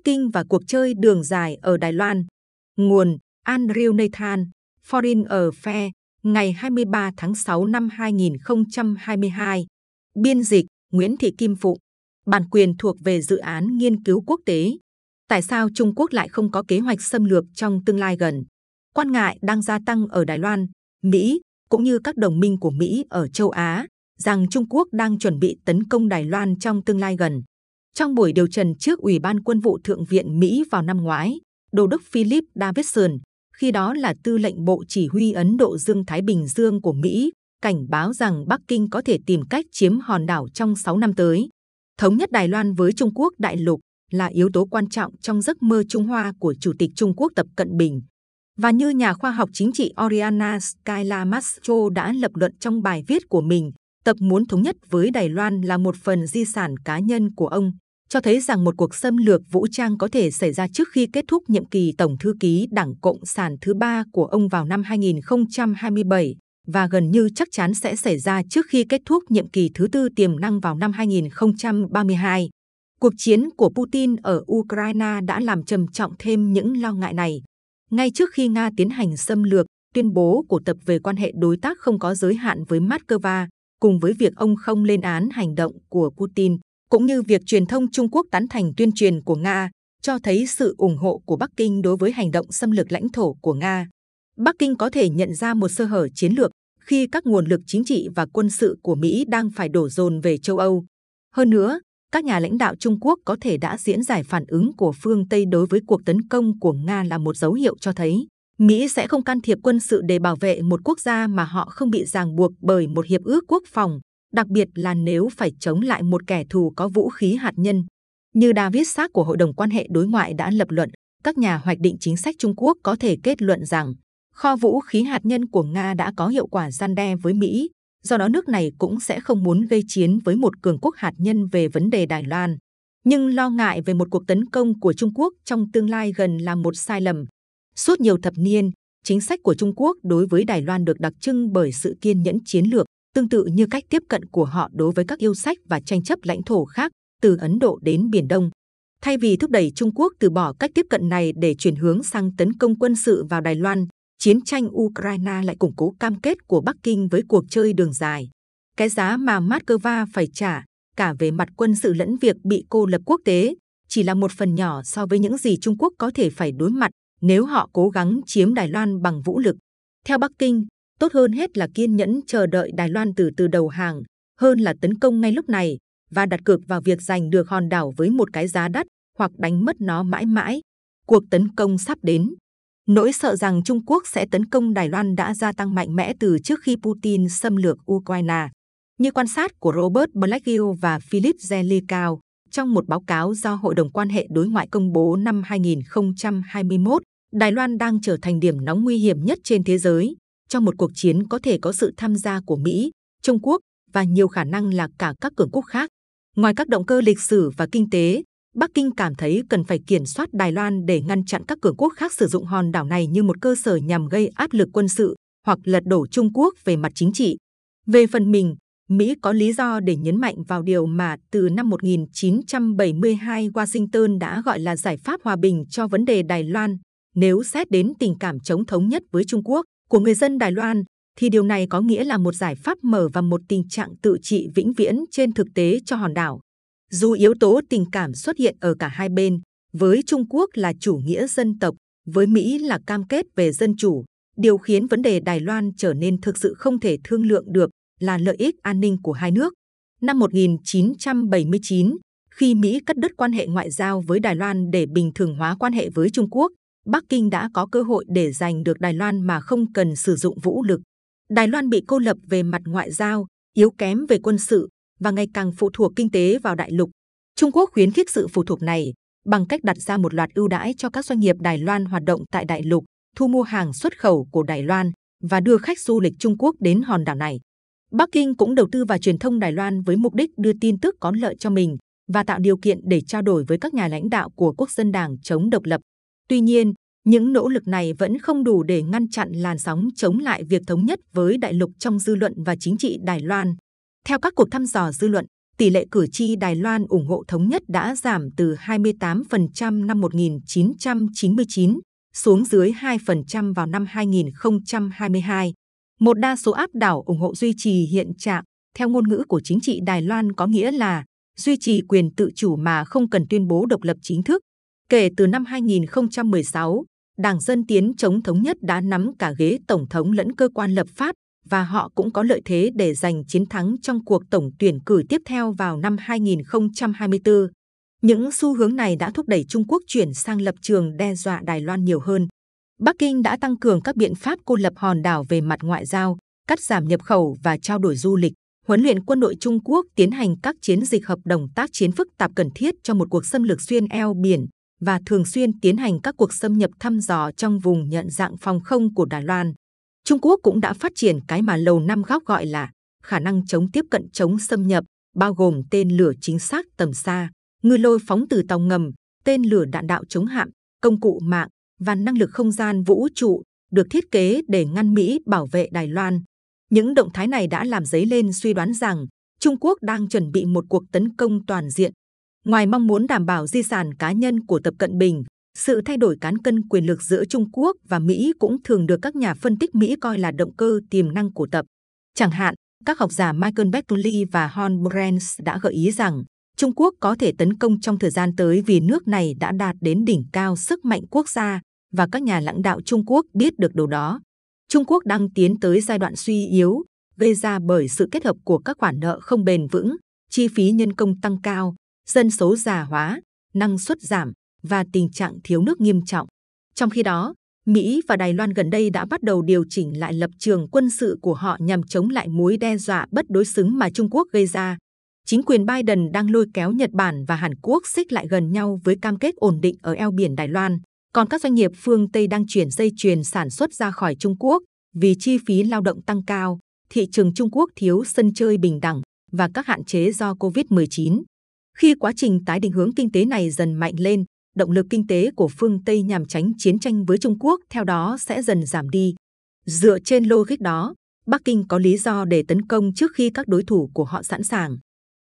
Bắc Kinh và cuộc chơi đường dài ở Đài Loan. Nguồn Andrew Nathan, Foreign Affairs, ngày 23 tháng 6 năm 2022. Biên dịch Nguyễn Thị Kim Phụng. Bản quyền thuộc về dự án nghiên cứu quốc tế. Tại sao Trung Quốc lại không có kế hoạch xâm lược trong tương lai gần? Quan ngại đang gia tăng ở Đài Loan, Mỹ cũng như các đồng minh của Mỹ ở châu Á rằng Trung Quốc đang chuẩn bị tấn công Đài Loan trong tương lai gần. Trong buổi điều trần trước Ủy ban Quân vụ Thượng viện Mỹ vào năm ngoái, Đô đốc Philip Davidson, khi đó là tư lệnh Bộ Chỉ huy Ấn Độ Dương-Thái Bình Dương của Mỹ, cảnh báo rằng Bắc Kinh có thể tìm cách chiếm hòn đảo trong 6 năm tới. Thống nhất Đài Loan với Trung Quốc đại lục là yếu tố quan trọng trong giấc mơ Trung Hoa của Chủ tịch Trung Quốc Tập Cận Bình. Và như nhà khoa học chính trị Oriana Skyla Mastro đã lập luận trong bài viết của mình, tập muốn thống nhất với Đài Loan là một phần di sản cá nhân của ông, cho thấy rằng một cuộc xâm lược vũ trang có thể xảy ra trước khi kết thúc nhiệm kỳ Tổng thư ký Đảng Cộng sản thứ ba của ông vào năm 2027 và gần như chắc chắn sẽ xảy ra trước khi kết thúc nhiệm kỳ thứ tư tiềm năng vào năm 2032. Cuộc chiến của Putin ở Ukraine đã làm trầm trọng thêm những lo ngại này. Ngay trước khi Nga tiến hành xâm lược, tuyên bố của tập về quan hệ đối tác không có giới hạn với Moscow, cùng với việc ông không lên án hành động của Putin, cũng như việc truyền thông Trung Quốc tán thành tuyên truyền của Nga, cho thấy sự ủng hộ của Bắc Kinh đối với hành động xâm lược lãnh thổ của Nga. Bắc Kinh có thể nhận ra một sơ hở chiến lược khi các nguồn lực chính trị và quân sự của Mỹ đang phải đổ dồn về châu Âu. Hơn nữa, các nhà lãnh đạo Trung Quốc có thể đã diễn giải phản ứng của phương Tây đối với cuộc tấn công của Nga là một dấu hiệu cho thấy Mỹ sẽ không can thiệp quân sự để bảo vệ một quốc gia mà họ không bị ràng buộc bởi một hiệp ước quốc phòng, đặc biệt là nếu phải chống lại một kẻ thù có vũ khí hạt nhân. Như David Sack của Hội đồng quan hệ đối ngoại đã lập luận, các nhà hoạch định chính sách Trung Quốc có thể kết luận rằng kho vũ khí hạt nhân của Nga đã có hiệu quả gian đe với Mỹ, do đó nước này cũng sẽ không muốn gây chiến với một cường quốc hạt nhân về vấn đề Đài Loan. Nhưng lo ngại về một cuộc tấn công của Trung Quốc trong tương lai gần là một sai lầm. Suốt nhiều thập niên, chính sách của Trung Quốc đối với Đài Loan được đặc trưng bởi sự kiên nhẫn chiến lược, tương tự như cách tiếp cận của họ đối với các yêu sách và tranh chấp lãnh thổ khác, từ Ấn Độ đến Biển Đông. Thay vì thúc đẩy Trung Quốc từ bỏ cách tiếp cận này để chuyển hướng sang tấn công quân sự vào Đài Loan, chiến tranh Ukraine lại củng cố cam kết của Bắc Kinh với cuộc chơi đường dài. Cái giá mà Moscow phải trả, cả về mặt quân sự lẫn việc bị cô lập quốc tế, chỉ là một phần nhỏ so với những gì Trung Quốc có thể phải đối mặt nếu họ cố gắng chiếm Đài Loan bằng vũ lực. Theo Bắc Kinh, tốt hơn hết là kiên nhẫn chờ đợi Đài Loan từ từ đầu hàng, hơn là tấn công ngay lúc này và đặt cược vào việc giành được hòn đảo với một cái giá đắt hoặc đánh mất nó mãi mãi. Cuộc tấn công sắp đến. Nỗi sợ rằng Trung Quốc sẽ tấn công Đài Loan đã gia tăng mạnh mẽ từ trước khi Putin xâm lược Ukraine. Như quan sát của Robert Blackhill và Philip Zelikow trong một báo cáo do Hội đồng quan hệ đối ngoại công bố năm 2021, Đài Loan đang trở thành điểm nóng nguy hiểm nhất trên thế giới trong một cuộc chiến có thể có sự tham gia của Mỹ, Trung Quốc và nhiều khả năng là cả các cường quốc khác. Ngoài các động cơ lịch sử và kinh tế, Bắc Kinh cảm thấy cần phải kiểm soát Đài Loan để ngăn chặn các cường quốc khác sử dụng hòn đảo này như một cơ sở nhằm gây áp lực quân sự hoặc lật đổ Trung Quốc về mặt chính trị. Về phần mình, Mỹ có lý do để nhấn mạnh vào điều mà từ năm 1972 Washington đã gọi là giải pháp hòa bình cho vấn đề Đài Loan. Nếu xét đến tình cảm chống thống nhất với Trung Quốc của người dân Đài Loan, thì điều này có nghĩa là một giải pháp mở và một tình trạng tự trị vĩnh viễn trên thực tế cho hòn đảo. Dù yếu tố tình cảm xuất hiện ở cả hai bên, với Trung Quốc là chủ nghĩa dân tộc, với Mỹ là cam kết về dân chủ, điều khiến vấn đề Đài Loan trở nên thực sự không thể thương lượng được là lợi ích an ninh của hai nước. Năm 1979, khi Mỹ cắt đứt quan hệ ngoại giao với Đài Loan để bình thường hóa quan hệ với Trung Quốc, Bắc Kinh đã có cơ hội để giành được Đài Loan mà không cần sử dụng vũ lực. Đài Loan bị cô lập về mặt ngoại giao, yếu kém về quân sự và ngày càng phụ thuộc kinh tế vào đại lục. Trung Quốc khuyến khích sự phụ thuộc này bằng cách đặt ra một loạt ưu đãi cho các doanh nghiệp Đài Loan hoạt động tại đại lục, thu mua hàng xuất khẩu của Đài Loan và đưa khách du lịch Trung Quốc đến hòn đảo này. Bắc Kinh cũng đầu tư vào truyền thông Đài Loan với mục đích đưa tin tức có lợi cho mình và tạo điều kiện để trao đổi với các nhà lãnh đạo của quốc dân đảng chống độc lập. Tuy nhiên, những nỗ lực này vẫn không đủ để ngăn chặn làn sóng chống lại việc thống nhất với đại lục trong dư luận và chính trị Đài Loan. Theo các cuộc thăm dò dư luận, tỷ lệ cử tri Đài Loan ủng hộ thống nhất đã giảm từ 28% năm 1999 xuống dưới 2% vào năm 2022. Một đa số áp đảo ủng hộ duy trì hiện trạng, theo ngôn ngữ của chính trị Đài Loan có nghĩa là duy trì quyền tự chủ mà không cần tuyên bố độc lập chính thức. Kể từ năm 2016, Đảng Dân Tiến chống thống nhất đã nắm cả ghế tổng thống lẫn cơ quan lập pháp và họ cũng có lợi thế để giành chiến thắng trong cuộc tổng tuyển cử tiếp theo vào năm 2024. Những xu hướng này đã thúc đẩy Trung Quốc chuyển sang lập trường đe dọa Đài Loan nhiều hơn. Bắc Kinh đã tăng cường các biện pháp cô lập hòn đảo về mặt ngoại giao, cắt giảm nhập khẩu và trao đổi du lịch, huấn luyện quân đội Trung Quốc tiến hành các chiến dịch hợp đồng tác chiến phức tạp cần thiết cho một cuộc xâm lược xuyên eo biển và thường xuyên tiến hành các cuộc xâm nhập thăm dò trong vùng nhận dạng phòng không của Đài Loan. Trung Quốc cũng đã phát triển cái mà Lầu Năm Góc gọi là khả năng chống tiếp cận chống xâm nhập, bao gồm tên lửa chính xác tầm xa, ngư lôi phóng từ tàu ngầm, tên lửa đạn đạo chống hạm, công cụ mạng và năng lực không gian vũ trụ được thiết kế để ngăn Mỹ bảo vệ Đài Loan. Những động thái này đã làm dấy lên suy đoán rằng Trung Quốc đang chuẩn bị một cuộc tấn công toàn diện. Ngoài mong muốn đảm bảo di sản cá nhân của Tập Cận Bình, sự thay đổi cán cân quyền lực giữa Trung Quốc và Mỹ cũng thường được các nhà phân tích Mỹ coi là động cơ tiềm năng của Tập. Chẳng hạn, các học giả Michael Beckley và Hon Brands đã gợi ý rằng Trung Quốc có thể tấn công trong thời gian tới vì nước này đã đạt đến đỉnh cao sức mạnh quốc gia và các nhà lãnh đạo Trung Quốc biết được điều đó. Trung Quốc đang tiến tới giai đoạn suy yếu, gây ra bởi sự kết hợp của các khoản nợ không bền vững, chi phí nhân công tăng cao, dân số già hóa, năng suất giảm và tình trạng thiếu nước nghiêm trọng. Trong khi đó, Mỹ và Đài Loan gần đây đã bắt đầu điều chỉnh lại lập trường quân sự của họ nhằm chống lại mối đe dọa bất đối xứng mà Trung Quốc gây ra. Chính quyền Biden đang lôi kéo Nhật Bản và Hàn Quốc xích lại gần nhau với cam kết ổn định ở eo biển Đài Loan. Còn các doanh nghiệp phương Tây đang chuyển dây chuyền sản xuất ra khỏi Trung Quốc vì chi phí lao động tăng cao, thị trường Trung Quốc thiếu sân chơi bình đẳng và các hạn chế do Covid-19. Khi quá trình tái định hướng kinh tế này dần mạnh lên, động lực kinh tế của phương Tây nhằm tránh chiến tranh với Trung Quốc theo đó sẽ dần giảm đi. Dựa trên logic đó, Bắc Kinh có lý do để tấn công trước khi các đối thủ của họ sẵn sàng.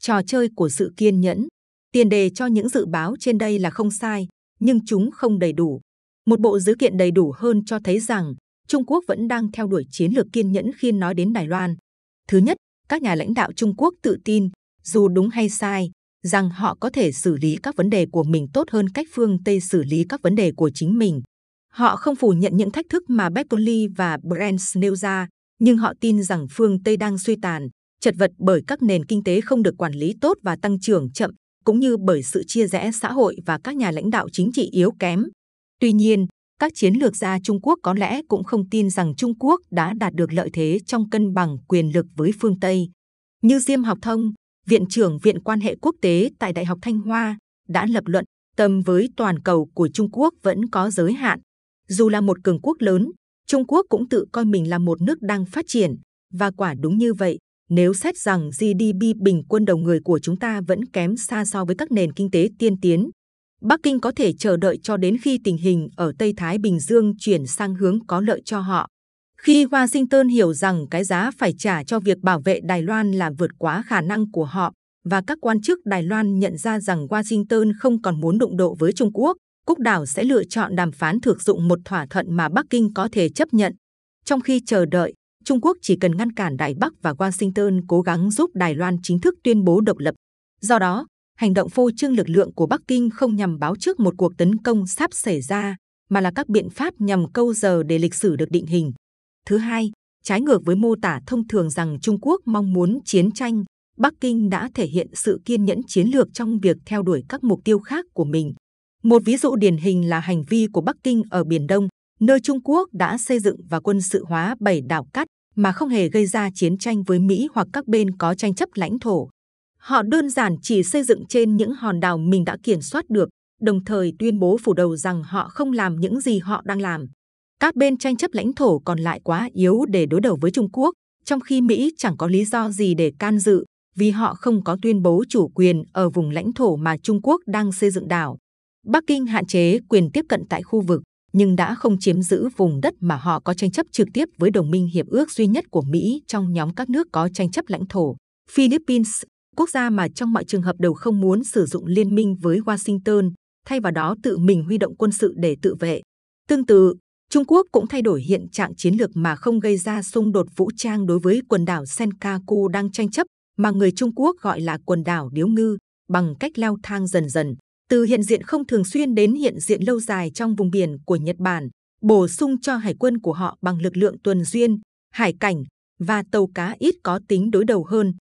Trò chơi của sự kiên nhẫn. Tiền đề cho những dự báo trên đây là không sai, nhưng chúng không đầy đủ. Một bộ dữ kiện đầy đủ hơn cho thấy rằng Trung Quốc vẫn đang theo đuổi chiến lược kiên nhẫn khi nói đến Đài Loan. Thứ nhất, các nhà lãnh đạo Trung Quốc tự tin, dù đúng hay sai, rằng họ có thể xử lý các vấn đề của mình tốt hơn cách phương Tây xử lý các vấn đề của chính mình. Họ không phủ nhận những thách thức mà Beckley và Brands nêu ra, nhưng họ tin rằng phương Tây đang suy tàn, chật vật bởi các nền kinh tế không được quản lý tốt và tăng trưởng chậm, cũng như bởi sự chia rẽ xã hội và các nhà lãnh đạo chính trị yếu kém. Tuy nhiên, các chiến lược gia Trung Quốc có lẽ cũng không tin rằng Trung Quốc đã đạt được lợi thế trong cân bằng quyền lực với phương Tây. Như Diêm Học Thông, Viện trưởng Viện quan hệ quốc tế tại Đại học Thanh Hoa, đã lập luận tầm với toàn cầu của Trung Quốc vẫn có giới hạn. Dù là một cường quốc lớn, Trung Quốc cũng tự coi mình là một nước đang phát triển. Và quả đúng như vậy, nếu xét rằng GDP bình quân đầu người của chúng ta vẫn kém xa so với các nền kinh tế tiên tiến, Bắc Kinh có thể chờ đợi cho đến khi tình hình ở Tây Thái Bình Dương chuyển sang hướng có lợi cho họ. Khi Washington hiểu rằng cái giá phải trả cho việc bảo vệ Đài Loan là vượt quá khả năng của họ, và các quan chức Đài Loan nhận ra rằng Washington không còn muốn đụng độ với Trung Quốc, Cúc Đảo sẽ lựa chọn đàm phán thực dụng một thỏa thuận mà Bắc Kinh có thể chấp nhận. Trong khi chờ đợi, Trung Quốc chỉ cần ngăn cản Đài Bắc và Washington cố gắng giúp Đài Loan chính thức tuyên bố độc lập. Do đó, hành động phô trương lực lượng của Bắc Kinh không nhằm báo trước một cuộc tấn công sắp xảy ra, mà là các biện pháp nhằm câu giờ để lịch sử được định hình. Thứ hai, trái ngược với mô tả thông thường rằng Trung Quốc mong muốn chiến tranh, Bắc Kinh đã thể hiện sự kiên nhẫn chiến lược trong việc theo đuổi các mục tiêu khác của mình. Một ví dụ điển hình là hành vi của Bắc Kinh ở Biển Đông, nơi Trung Quốc đã xây dựng và quân sự hóa bảy đảo cát mà không hề gây ra chiến tranh với Mỹ hoặc các bên có tranh chấp lãnh thổ. Họ đơn giản chỉ xây dựng trên những hòn đảo mình đã kiểm soát được, đồng thời tuyên bố phủ đầu rằng họ không làm những gì họ đang làm. Các bên tranh chấp lãnh thổ còn lại quá yếu để đối đầu với Trung Quốc, trong khi Mỹ chẳng có lý do gì để can dự vì họ không có tuyên bố chủ quyền ở vùng lãnh thổ mà Trung Quốc đang xây dựng đảo. Bắc Kinh hạn chế quyền tiếp cận tại khu vực, nhưng đã không chiếm giữ vùng đất mà họ có tranh chấp trực tiếp với đồng minh hiệp ước duy nhất của Mỹ trong nhóm các nước có tranh chấp lãnh thổ, Philippines, quốc gia mà trong mọi trường hợp đều không muốn sử dụng liên minh với Washington, thay vào đó tự mình huy động quân sự để tự vệ. Tương tự, Trung Quốc cũng thay đổi hiện trạng chiến lược mà không gây ra xung đột vũ trang đối với quần đảo Senkaku đang tranh chấp mà người Trung Quốc gọi là quần đảo Điếu Ngư bằng cách leo thang dần dần từ hiện diện không thường xuyên đến hiện diện lâu dài trong vùng biển của Nhật Bản, bổ sung cho hải quân của họ bằng lực lượng tuần duyên, hải cảnh và tàu cá ít có tính đối đầu hơn.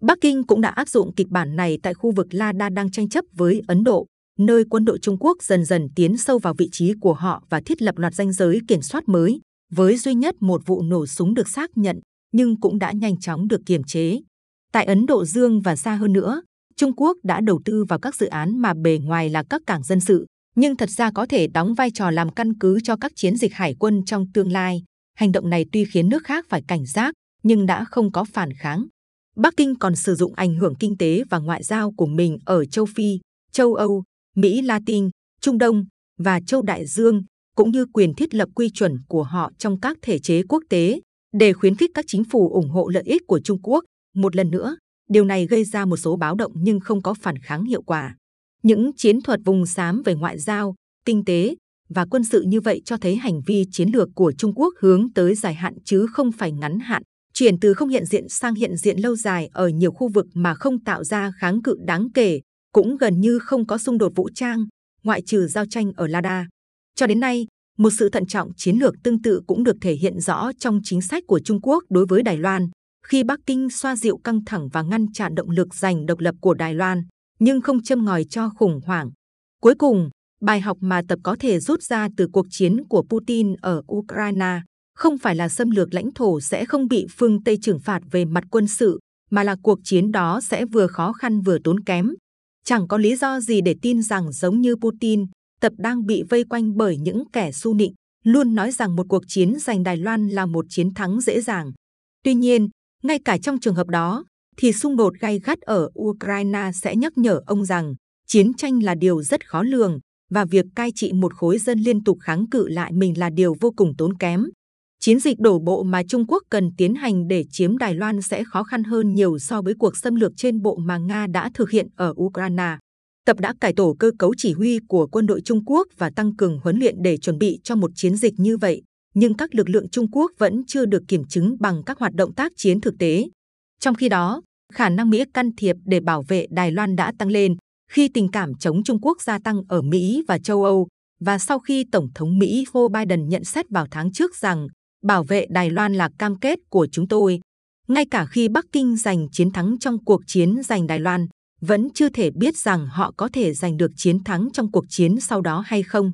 Bắc Kinh cũng đã áp dụng kịch bản này tại khu vực La Đa đang tranh chấp với Ấn Độ, nơi quân đội Trung Quốc dần dần tiến sâu vào vị trí của họ và thiết lập loạt ranh giới kiểm soát mới, với duy nhất một vụ nổ súng được xác nhận, nhưng cũng đã nhanh chóng được kiềm chế. Tại Ấn Độ Dương và xa hơn nữa, Trung Quốc đã đầu tư vào các dự án mà bề ngoài là các cảng dân sự, nhưng thật ra có thể đóng vai trò làm căn cứ cho các chiến dịch hải quân trong tương lai. Hành động này tuy khiến nước khác phải cảnh giác, nhưng đã không có phản kháng. Bắc Kinh còn sử dụng ảnh hưởng kinh tế và ngoại giao của mình ở châu Phi, châu Âu, Mỹ Latin, Trung Đông và châu Đại Dương, cũng như quyền thiết lập quy chuẩn của họ trong các thể chế quốc tế để khuyến khích các chính phủ ủng hộ lợi ích của Trung Quốc. Một lần nữa, điều này gây ra một số báo động nhưng không có phản kháng hiệu quả. Những chiến thuật vùng xám về ngoại giao, kinh tế và quân sự như vậy cho thấy hành vi chiến lược của Trung Quốc hướng tới dài hạn chứ không phải ngắn hạn, chuyển từ không hiện diện sang hiện diện lâu dài ở nhiều khu vực mà không tạo ra kháng cự đáng kể, cũng gần như không có xung đột vũ trang, ngoại trừ giao tranh ở Lada. Cho đến nay, một sự thận trọng chiến lược tương tự cũng được thể hiện rõ trong chính sách của Trung Quốc đối với Đài Loan, khi Bắc Kinh xoa dịu căng thẳng và ngăn chặn động lực giành độc lập của Đài Loan, nhưng không châm ngòi cho khủng hoảng. Cuối cùng, bài học mà tập có thể rút ra từ cuộc chiến của Putin ở Ukraine không phải là xâm lược lãnh thổ sẽ không bị phương Tây trừng phạt về mặt quân sự, mà là cuộc chiến đó sẽ vừa khó khăn vừa tốn kém. Chẳng có lý do gì để tin rằng giống như Putin, tập đang bị vây quanh bởi những kẻ su nịnh, luôn nói rằng một cuộc chiến giành Đài Loan là một chiến thắng dễ dàng. Tuy nhiên, ngay cả trong trường hợp đó, thì xung đột gay gắt ở Ukraine sẽ nhắc nhở ông rằng chiến tranh là điều rất khó lường và việc cai trị một khối dân liên tục kháng cự lại mình là điều vô cùng tốn kém. Chiến dịch đổ bộ mà Trung Quốc cần tiến hành để chiếm Đài Loan sẽ khó khăn hơn nhiều so với cuộc xâm lược trên bộ mà Nga đã thực hiện ở Ukraine. Tập đã cải tổ cơ cấu chỉ huy của quân đội Trung Quốc và tăng cường huấn luyện để chuẩn bị cho một chiến dịch như vậy nhưng các lực lượng Trung Quốc vẫn chưa được kiểm chứng bằng các hoạt động tác chiến thực tế. Trong khi đó, khả năng Mỹ can thiệp để bảo vệ Đài Loan đã tăng lên khi tình cảm chống Trung Quốc gia tăng ở Mỹ và châu Âu và sau khi Tổng thống Mỹ Joe Biden nhận xét vào tháng trước rằng bảo vệ Đài Loan là cam kết của chúng tôi. Ngay cả khi Bắc Kinh giành chiến thắng trong cuộc chiến giành Đài Loan, vẫn chưa thể biết rằng họ có thể giành được chiến thắng trong cuộc chiến sau đó hay không.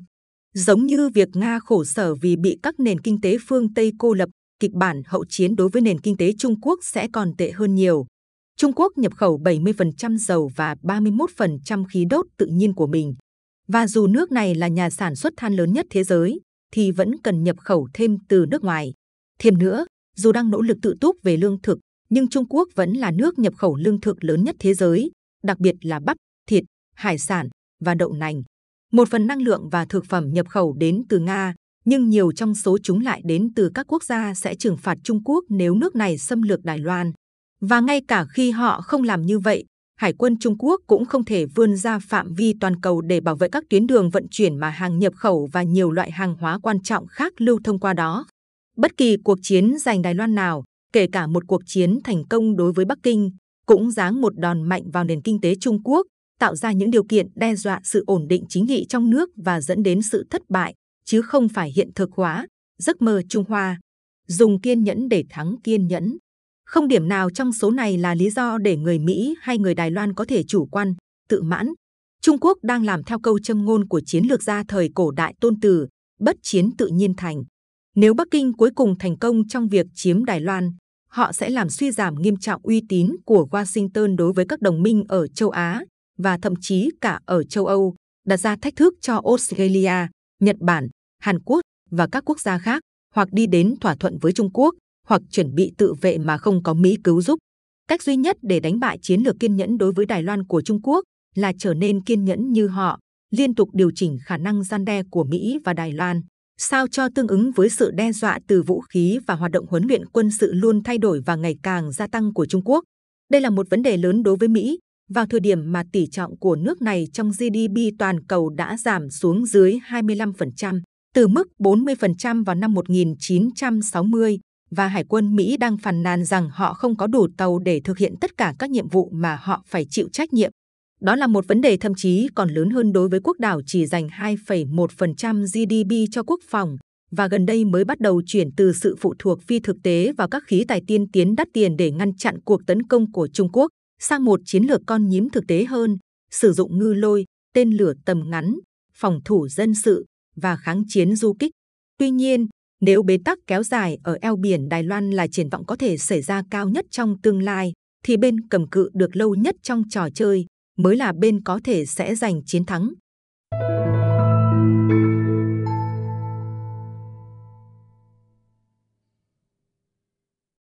Giống như việc Nga khổ sở vì bị các nền kinh tế phương Tây cô lập, kịch bản hậu chiến đối với nền kinh tế Trung Quốc sẽ còn tệ hơn nhiều. Trung Quốc nhập khẩu 70% dầu và 31% khí đốt tự nhiên của mình. Và dù nước này là nhà sản xuất than lớn nhất thế giới, thì vẫn cần nhập khẩu thêm từ nước ngoài. Thêm nữa, dù đang nỗ lực tự túc về lương thực, nhưng Trung Quốc vẫn là nước nhập khẩu lương thực lớn nhất thế giới, đặc biệt là bắp, thịt, hải sản và đậu nành. Một phần năng lượng và thực phẩm nhập khẩu đến từ Nga, nhưng nhiều trong số chúng lại đến từ các quốc gia sẽ trừng phạt Trung Quốc nếu nước này xâm lược Đài Loan. Và ngay cả khi họ không làm như vậy, Hải quân Trung Quốc cũng không thể vươn ra phạm vi toàn cầu để bảo vệ các tuyến đường vận chuyển mà hàng nhập khẩu và nhiều loại hàng hóa quan trọng khác lưu thông qua đó. Bất kỳ cuộc chiến giành Đài Loan nào, kể cả một cuộc chiến thành công đối với Bắc Kinh, cũng giáng một đòn mạnh vào nền kinh tế Trung Quốc tạo ra những điều kiện đe dọa sự ổn định chính trị trong nước và dẫn đến sự thất bại, chứ không phải hiện thực hóa, giấc mơ Trung Hoa. Dùng kiên nhẫn để thắng kiên nhẫn. Không điểm nào trong số này là lý do để người Mỹ hay người Đài Loan có thể chủ quan, tự mãn. Trung Quốc đang làm theo câu châm ngôn của chiến lược gia thời cổ đại tôn tử, bất chiến tự nhiên thành. Nếu Bắc Kinh cuối cùng thành công trong việc chiếm Đài Loan, họ sẽ làm suy giảm nghiêm trọng uy tín của Washington đối với các đồng minh ở châu Á và thậm chí cả ở châu Âu, đặt ra thách thức cho Australia, Nhật Bản, Hàn Quốc và các quốc gia khác, hoặc đi đến thỏa thuận với Trung Quốc, hoặc chuẩn bị tự vệ mà không có Mỹ cứu giúp. Cách duy nhất để đánh bại chiến lược kiên nhẫn đối với Đài Loan của Trung Quốc là trở nên kiên nhẫn như họ, liên tục điều chỉnh khả năng gian đe của Mỹ và Đài Loan, sao cho tương ứng với sự đe dọa từ vũ khí và hoạt động huấn luyện quân sự luôn thay đổi và ngày càng gia tăng của Trung Quốc. Đây là một vấn đề lớn đối với Mỹ, vào thời điểm mà tỷ trọng của nước này trong GDP toàn cầu đã giảm xuống dưới 25%, từ mức 40% vào năm 1960, và Hải quân Mỹ đang phàn nàn rằng họ không có đủ tàu để thực hiện tất cả các nhiệm vụ mà họ phải chịu trách nhiệm. Đó là một vấn đề thậm chí còn lớn hơn đối với quốc đảo chỉ dành 2,1% GDP cho quốc phòng và gần đây mới bắt đầu chuyển từ sự phụ thuộc phi thực tế vào các khí tài tiên tiến đắt tiền để ngăn chặn cuộc tấn công của Trung Quốc sang một chiến lược con nhím thực tế hơn, sử dụng ngư lôi, tên lửa tầm ngắn, phòng thủ dân sự và kháng chiến du kích. Tuy nhiên, nếu bế tắc kéo dài ở eo biển Đài Loan là triển vọng có thể xảy ra cao nhất trong tương lai, thì bên cầm cự được lâu nhất trong trò chơi mới là bên có thể sẽ giành chiến thắng.